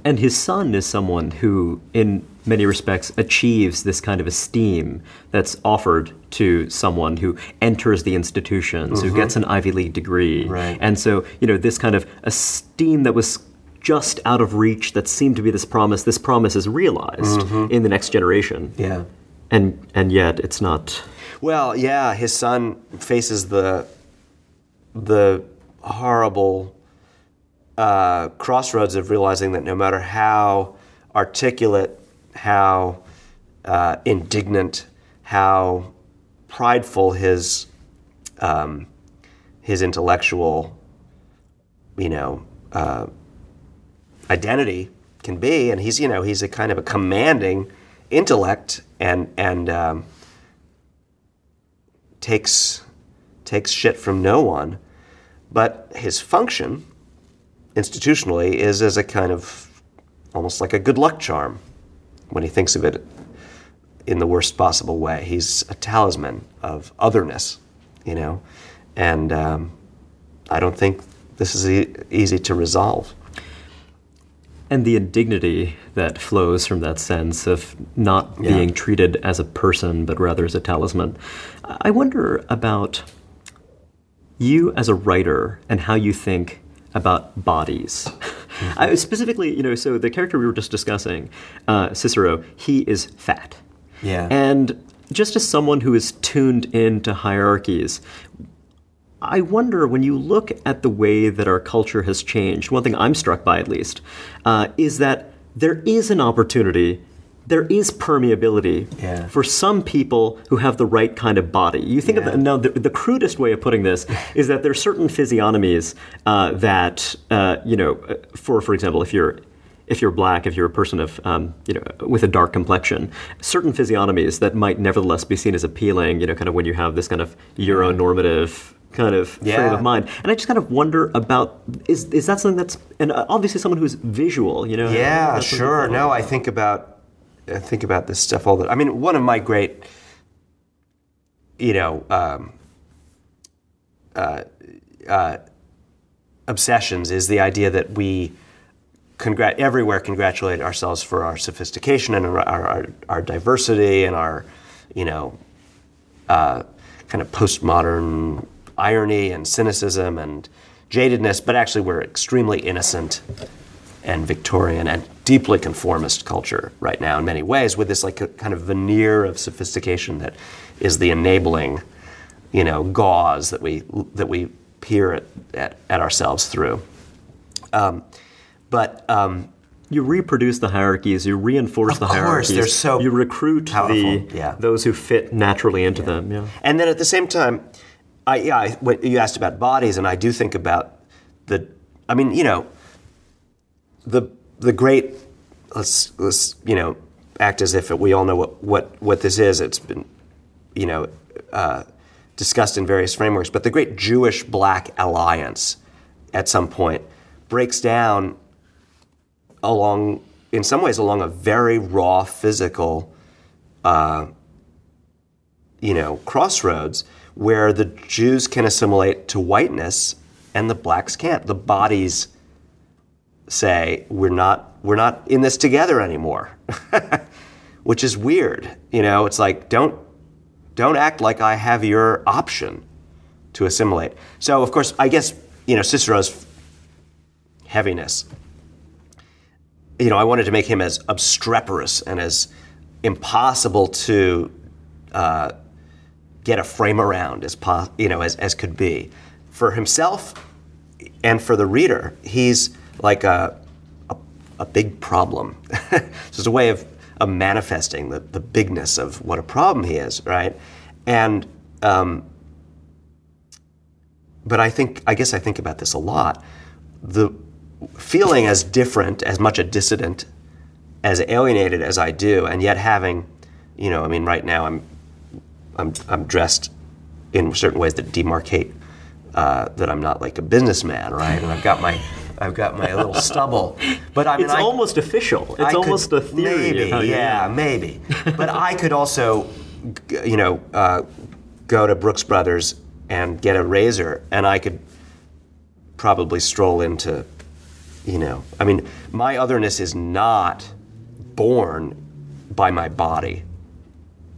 And his son is someone who, in many respects, achieves this kind of esteem that's offered to someone who enters the institutions, who gets an Ivy League degree. Right. And so, you know, this kind of esteem that was just out of reach, that seemed to be this promise, this promise is realized in the next generation. Yeah. And, and yet, it's not. Well, yeah, his son faces the the horrible uh, crossroads of realizing that no matter how articulate, how uh, indignant, how prideful his um, his intellectual, you know, uh, identity can be, and he's you know he's a kind of a commanding intellect and and um, takes takes shit from no one, but his function institutionally is as a kind of almost like a good luck charm when he thinks of it in the worst possible way. He's a talisman of otherness, you know, and um, I don't think this is e- easy to resolve. And the indignity that flows from that sense of not Yeah. being treated as a person, but rather as a talisman. I wonder about you as a writer and how you think about bodies. I, specifically, you know, so the character we were just discussing, uh, Cicero, he is fat. Yeah. And just as someone who is tuned into hierarchies, I wonder when you look at the way that our culture has changed, one thing I'm struck by at least, uh, is that there is an opportunity, there is permeability Yeah. for some people who have the right kind of body. You think of the, now the, the crudest way of putting this is that there are certain physiognomies uh, that uh, you know, for for example, if you're if you're black, if you're a person of, um, you know, with a dark complexion, certain physiognomies that might nevertheless be seen as appealing, you know, kind of when you have this kind of Euronormative kind of frame of mind. And I just kind of wonder about, is, is that something that's, and obviously someone who's visual, you know? Yeah, sure. No, I think about I think about this stuff all the. Time. I mean, one of my great, you know, um, uh, uh, obsessions is the idea that we everywhere congratulate ourselves for our sophistication and our, our, our diversity and our, you know, uh, kind of postmodern irony and cynicism and jadedness, but actually we're extremely innocent and Victorian and deeply conformist culture right now in many ways, with this like a kind of veneer of sophistication that is the enabling, you know, gauze that we that we peer at at, at ourselves through. Um, but um, You reproduce the hierarchies, you reinforce Of the course, hierarchies. they're so You recruit the, yeah. those who fit naturally into them, yeah. And then at the same time, I, yeah, I, you asked about bodies, and I do think about the. I mean, you know, the the great. Let's let's you know act as if we all know what what what this is. It's been, you know, uh, discussed in various frameworks. But the great Jewish Black Alliance, at some point, breaks down along, in some ways, along a very raw physical you know, crossroads where the Jews can assimilate to whiteness and the blacks can't. The bodies say we're not we're not in this together anymore. Which is weird. You know, it's like don't don't act like I have your option to assimilate. So of course, I guess, you know, Cicero's heaviness you know, I wanted to make him as obstreperous and as impossible to uh, get a frame around as po- you know as, as could be. For himself and for the reader, he's like a a, a big problem. so it's a way of, of manifesting the, the bigness of what a problem he is, right? And um, but I think I guess I think about this a lot. The feeling as different, as much a dissident, as alienated as I do, and yet having, you know, I mean, right now I'm, I'm, I'm dressed in certain ways that demarcate uh, that I'm not like a businessman, right? And I've got my, I've got my little stubble, but I mean, It's I, almost official. It's I could- almost a theory. Maybe, you- yeah, maybe. But I could also, you know, uh, go to Brooks Brothers and get a razor, and I could probably stroll into, you know, I mean, my otherness is not born by my body.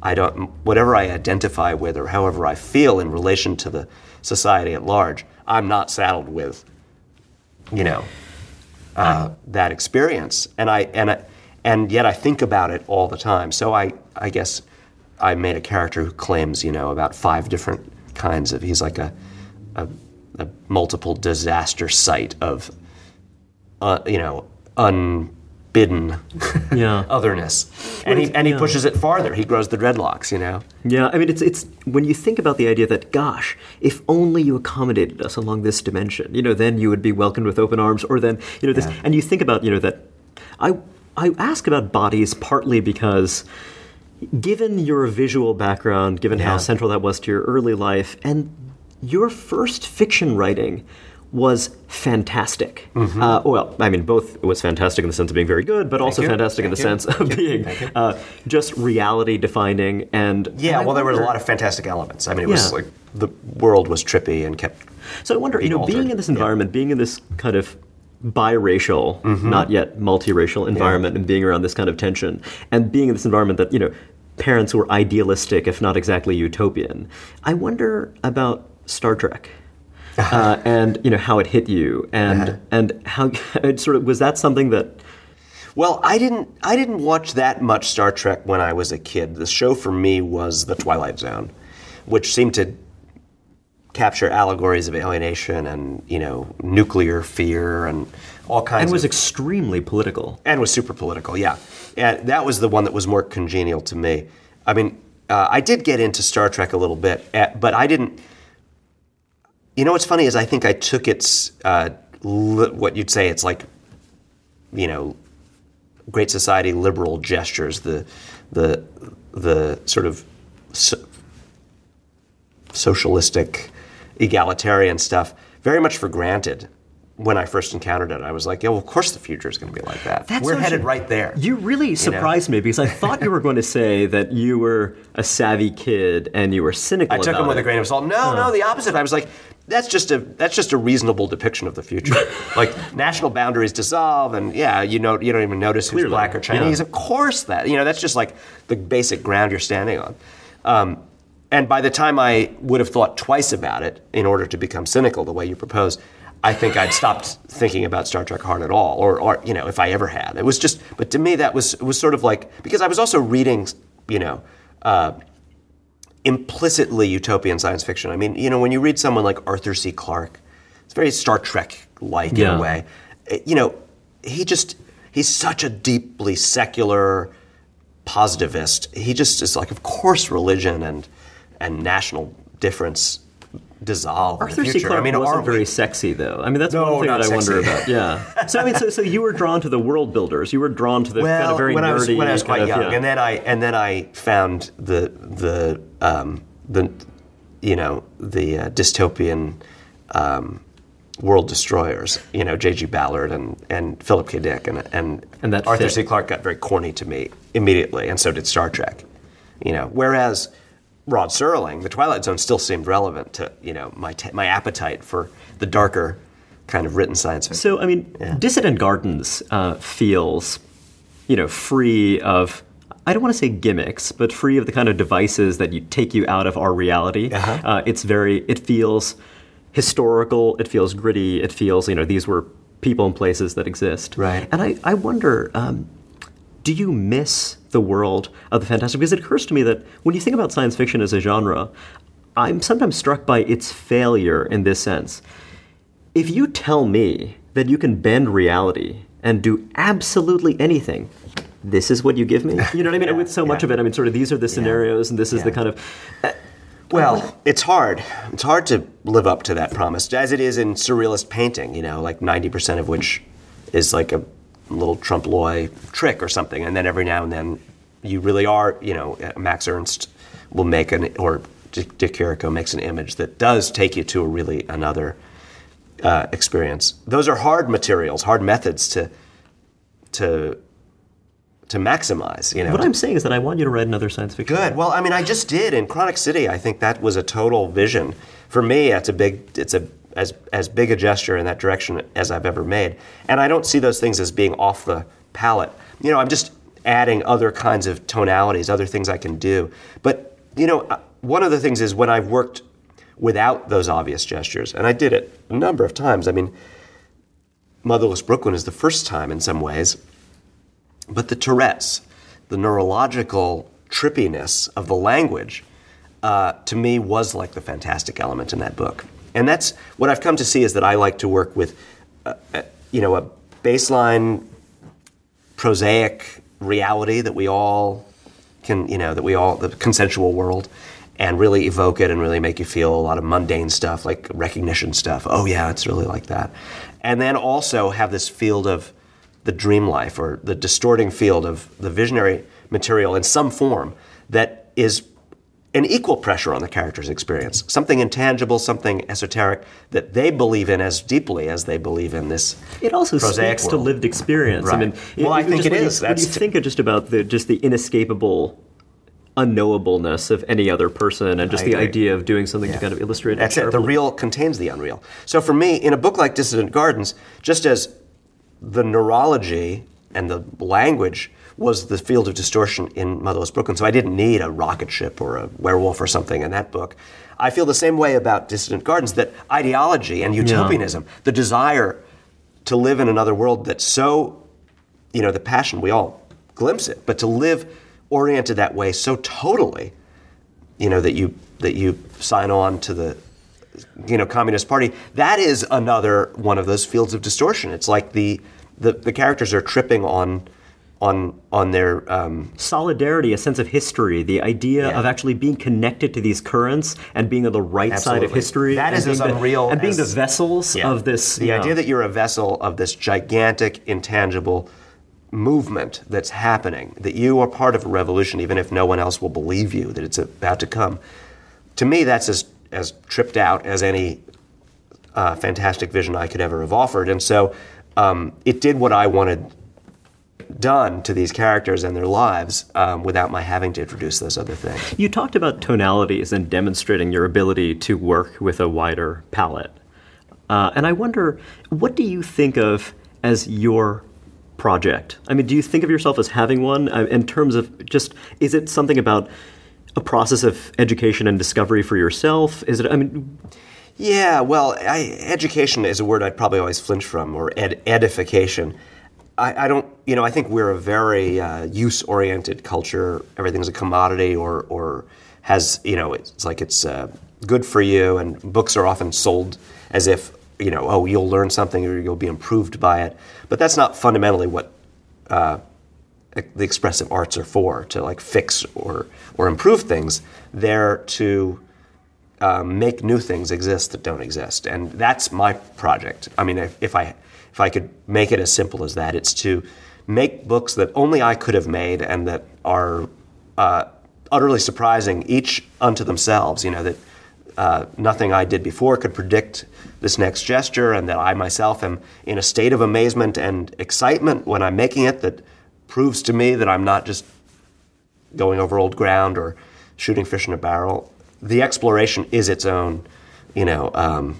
I don't, whatever I identify with or however I feel in relation to the society at large, I'm not saddled with, you know, uh, that experience, and I and I, and yet I think about it all the time. So I I guess I made a character who claims you know about five different kinds of. He's like a a, a multiple disaster site of uh, you know, unbidden Yeah. otherness, and he and he yeah. pushes it farther. He grows the dreadlocks, you know. Yeah, I mean, it's it's when you think about the idea that, gosh, if only you accommodated us along this dimension, you know, then you would be welcomed with open arms, or then you know this, Yeah. and you think about you know that. I I ask about bodies partly because. Given your visual background, given how central that was to your early life, and your first fiction writing was fantastic. Mm-hmm. Uh, well, I mean, both was fantastic in the sense of being very good, but also you. fantastic in the you. sense of being uh, just reality defining and Yeah, and well, there were a lot of fantastic elements. I mean, it was like the world was trippy and kept. So I wonder, you know, being in this Yeah. environment, being in this kind of biracial, not yet multiracial environment, and being around this kind of tension, and being in this environment that you know, parents were idealistic, if not exactly utopian. I wonder about Star Trek. uh, and you know how it hit you, and Uh-huh. and how it sort of was that something that Well, I didn't. I didn't watch that much Star Trek when I was a kid. The show for me was The Twilight Zone, which seemed to capture allegories of alienation and you know nuclear fear and all kinds and was of extremely political. and was super political. Yeah, and that was the one that was more congenial to me. I mean, uh, I did get into Star Trek a little bit, uh, but I didn't. You know what's funny is I think I took its uh, what you'd say it's like, you know, Great Society liberal gestures, the the the sort of so, socialistic, egalitarian stuff, very much for granted. When I first encountered it, I was like, "Yeah, well, of course the future is going to be like that. That's We're headed right there." You really surprised me because I thought you were going to say that you were a savvy kid and you were cynical. I took him with it. a grain of salt. No, no, the opposite. I was like, that's just a that's just a reasonable depiction of the future. like national boundaries dissolve, and yeah, you know, you don't even notice who's black or Chinese. yeah. Of course, that you know, that's just like the basic ground you're standing on. Um, and by the time I would have thought twice about it in order to become cynical the way you propose, I think I'd stopped thinking about Star Trek hard at all, or, or you know, if I ever had. It was just, but to me, that was was sort of like because I was also reading, you know. Uh, implicitly utopian science fiction. I mean, you know, when you read someone like Arthur C. Clarke, it's very Star Trek like in a way. Eh, You know, he just he's such a deeply secular positivist. He just is like, of course, religion and and national difference dissolve Arthur C. Clarke I mean, wasn't are we- very sexy, though. I mean, that's No, one thing that I wonder about. Yeah. So I mean, so, so you were drawn to the world builders. You were drawn to the well, kind of very when nerdy. I was when I was quite of, young, yeah. and then I and then I found the the um, the you know the uh, dystopian um, world destroyers. You know, J.G. Ballard and and Philip K. Dick and and, And Arthur fit. C. Clarke got very corny to me immediately, and so did Star Trek. You know, whereas. Rod Serling, The Twilight Zone still seemed relevant to you know my ta my appetite for the darker kind of written science fiction. So I mean, Dissident Gardens uh, feels, you know, free of. I don't want to say gimmicks, but free of the kind of devices that you take you out of our reality. Uh-huh. Uh, it's very. It feels historical. It feels gritty. It feels, you know, these were people and places that exist. Right. And I, I wonder. Um, do you miss the world of the fantastic? Because it occurs to me that when you think about science fiction as a genre, I'm sometimes struck by its failure in this sense. If you tell me that you can bend reality and do absolutely anything, this is what you give me. You know what I mean? Yeah, With so much of it, I mean, sort of these are the scenarios, and this is the kind of. Uh, well, it's hard. It's hard to live up to that promise, as it is in surrealist painting. You know, like ninety percent of which is like a little trompe l'oeil trick or something, and then every now and then you really are. You know, Max Ernst will make an or Dick Dick makes an image that does take you to a really another uh, experience. Those are hard materials, hard methods to to to maximize. You know, What I'm saying is that I want you to write another science fiction. Good. Well, I mean, I just did in Chronic City. I think that was a total vision for me. It's a big. It's a as as big a gesture in that direction as I've ever made, and I don't see those things as being off the palette. You know, I'm just adding other kinds of tonalities, other things I can do. But you know, uh, one of the things is when I've worked without those obvious gestures, and I did it a number of times. I mean, Motherless Brooklyn is the first time in some ways but the Tourette's, the neurological trippiness of the language, uh, to me was like the fantastic element in that book. And that's what I've come to see is that I like to work with, uh, uh, you know, a baseline prosaic reality that we all can, you know, that we all, the consensual world, and really evoke it and really make you feel a lot of mundane stuff like recognition stuff. Oh, yeah, it's really like that. And then also have this field of the dream life or the distorting field of the visionary material in some form that is an equal pressure on the character's experience, something intangible, something esoteric that they believe in as deeply as they believe in this. It also speaks to lived experience. I mean, Well, I think it when you- is. When you think of just about the just the inescapable unknowableness of any other person, and just I the agree. idea of doing something to kind of illustrate it. That's it. The real contains the unreal. So for me, in a book like Dissident Gardens, just as the neurology and the language was the field of distortion in Motherless Brooklyn, so I didn't need a rocket ship or a werewolf or something in that book. I feel the same way about Dissident Gardens that ideology and utopianism, the desire to live in another world that's so, you know, the passion, we all glimpse it, but to live oriented that way so totally you know that you that you sign on to the you know communist party that is another one of those fields of distortion. It's like the the, the characters are tripping on on on their um, solidarity, a sense of history, the idea Yeah. of actually being connected to these currents and being on the right side of history. That and as the- unreal and being as- the vessels yeah. of this. the idea that you're a vessel of this gigantic intangible movement that's happening that you are part of a revolution even if no one else will believe you that it's about to come to me that's as as tripped out as any uh, fantastic vision I could ever have offered and so um, it did what I wanted done to these characters and their lives um, without my having to introduce those other things You talked about tonalities and demonstrating your ability to work with a wider palette. Uh, and I wonder, what do you think of as your project? I mean, do you think of yourself as having one uh, in terms of just, is it something about a process of education and discovery for yourself? Is it, I mean, Yeah, well, I, education is a word I'd probably always flinch from, or ed, edification. I, I don't, you know, I think we're a very uh, use-oriented culture. Everything's a commodity, or, or has, you know, it's like it's uh, good for you, and books are often sold as if, you know, oh, you'll learn something or you'll be improved by it. But that's not fundamentally what uh, the expressive arts are for to like fix or or improve things. They're to um, make new things exist that don't exist, and that's my project. I mean, if, if I if I could make it as simple as that, it's to make books that only I could have made and that are uh, utterly surprising, each unto themselves. You know that uh, nothing I did before could predict this next gesture, and that I myself am in a state of amazement and excitement when I'm making it. That proves to me that I'm not just going over old ground or shooting fish in a barrel. The exploration is its own, you know, um,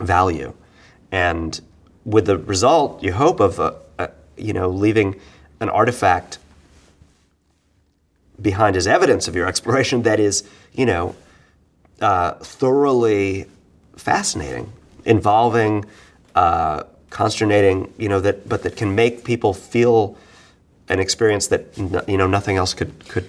value, and with the result, you hope of, a, a, you know, leaving an artifact behind as evidence of your exploration that is, you know, uh, thoroughly fascinating, involving, uh, consternating, you know, that but that can make people feel an experience that n- you know nothing else could could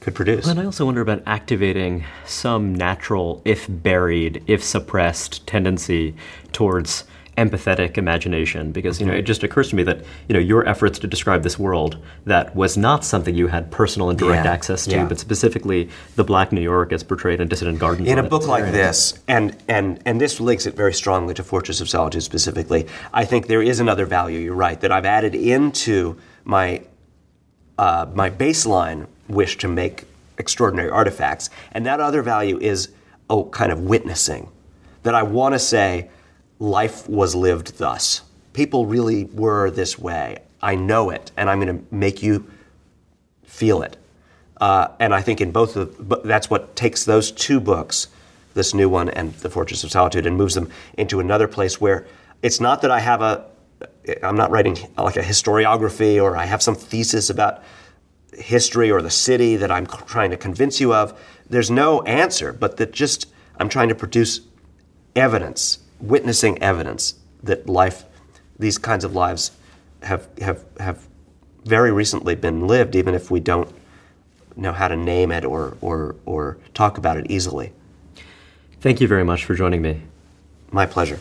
could produce. And I also wonder about activating some natural, if buried, if suppressed tendency towards empathetic imagination because you know it just occurs to me that you know your efforts to describe this world that was not something you had personal and direct Yeah, access to yeah. but specifically the black New York as portrayed in Dissident Gardens in a book like this, and, and, and this links it very strongly to Fortress of Solitude specifically, I think there is another value, you're right, that I've added into my, uh, my baseline wish to make extraordinary artifacts. And that other value is, oh, kind of witnessing. That I want to say, life was lived thus. People really were this way. I know it, and I'm going to make you feel it. Uh, and I think in both of that's what takes those two books, this new one and The Fortress of Solitude, and moves them into another place where it's not that I have a, I'm not writing like a historiography or I have some thesis about history or the city that I'm trying to convince you of. There's no answer, but that just I'm trying to produce evidence, witnessing evidence that life, these kinds of lives, have have have very recently been lived, even if we don't know how to name it or or or talk about it easily. Thank you very much for joining me. My pleasure.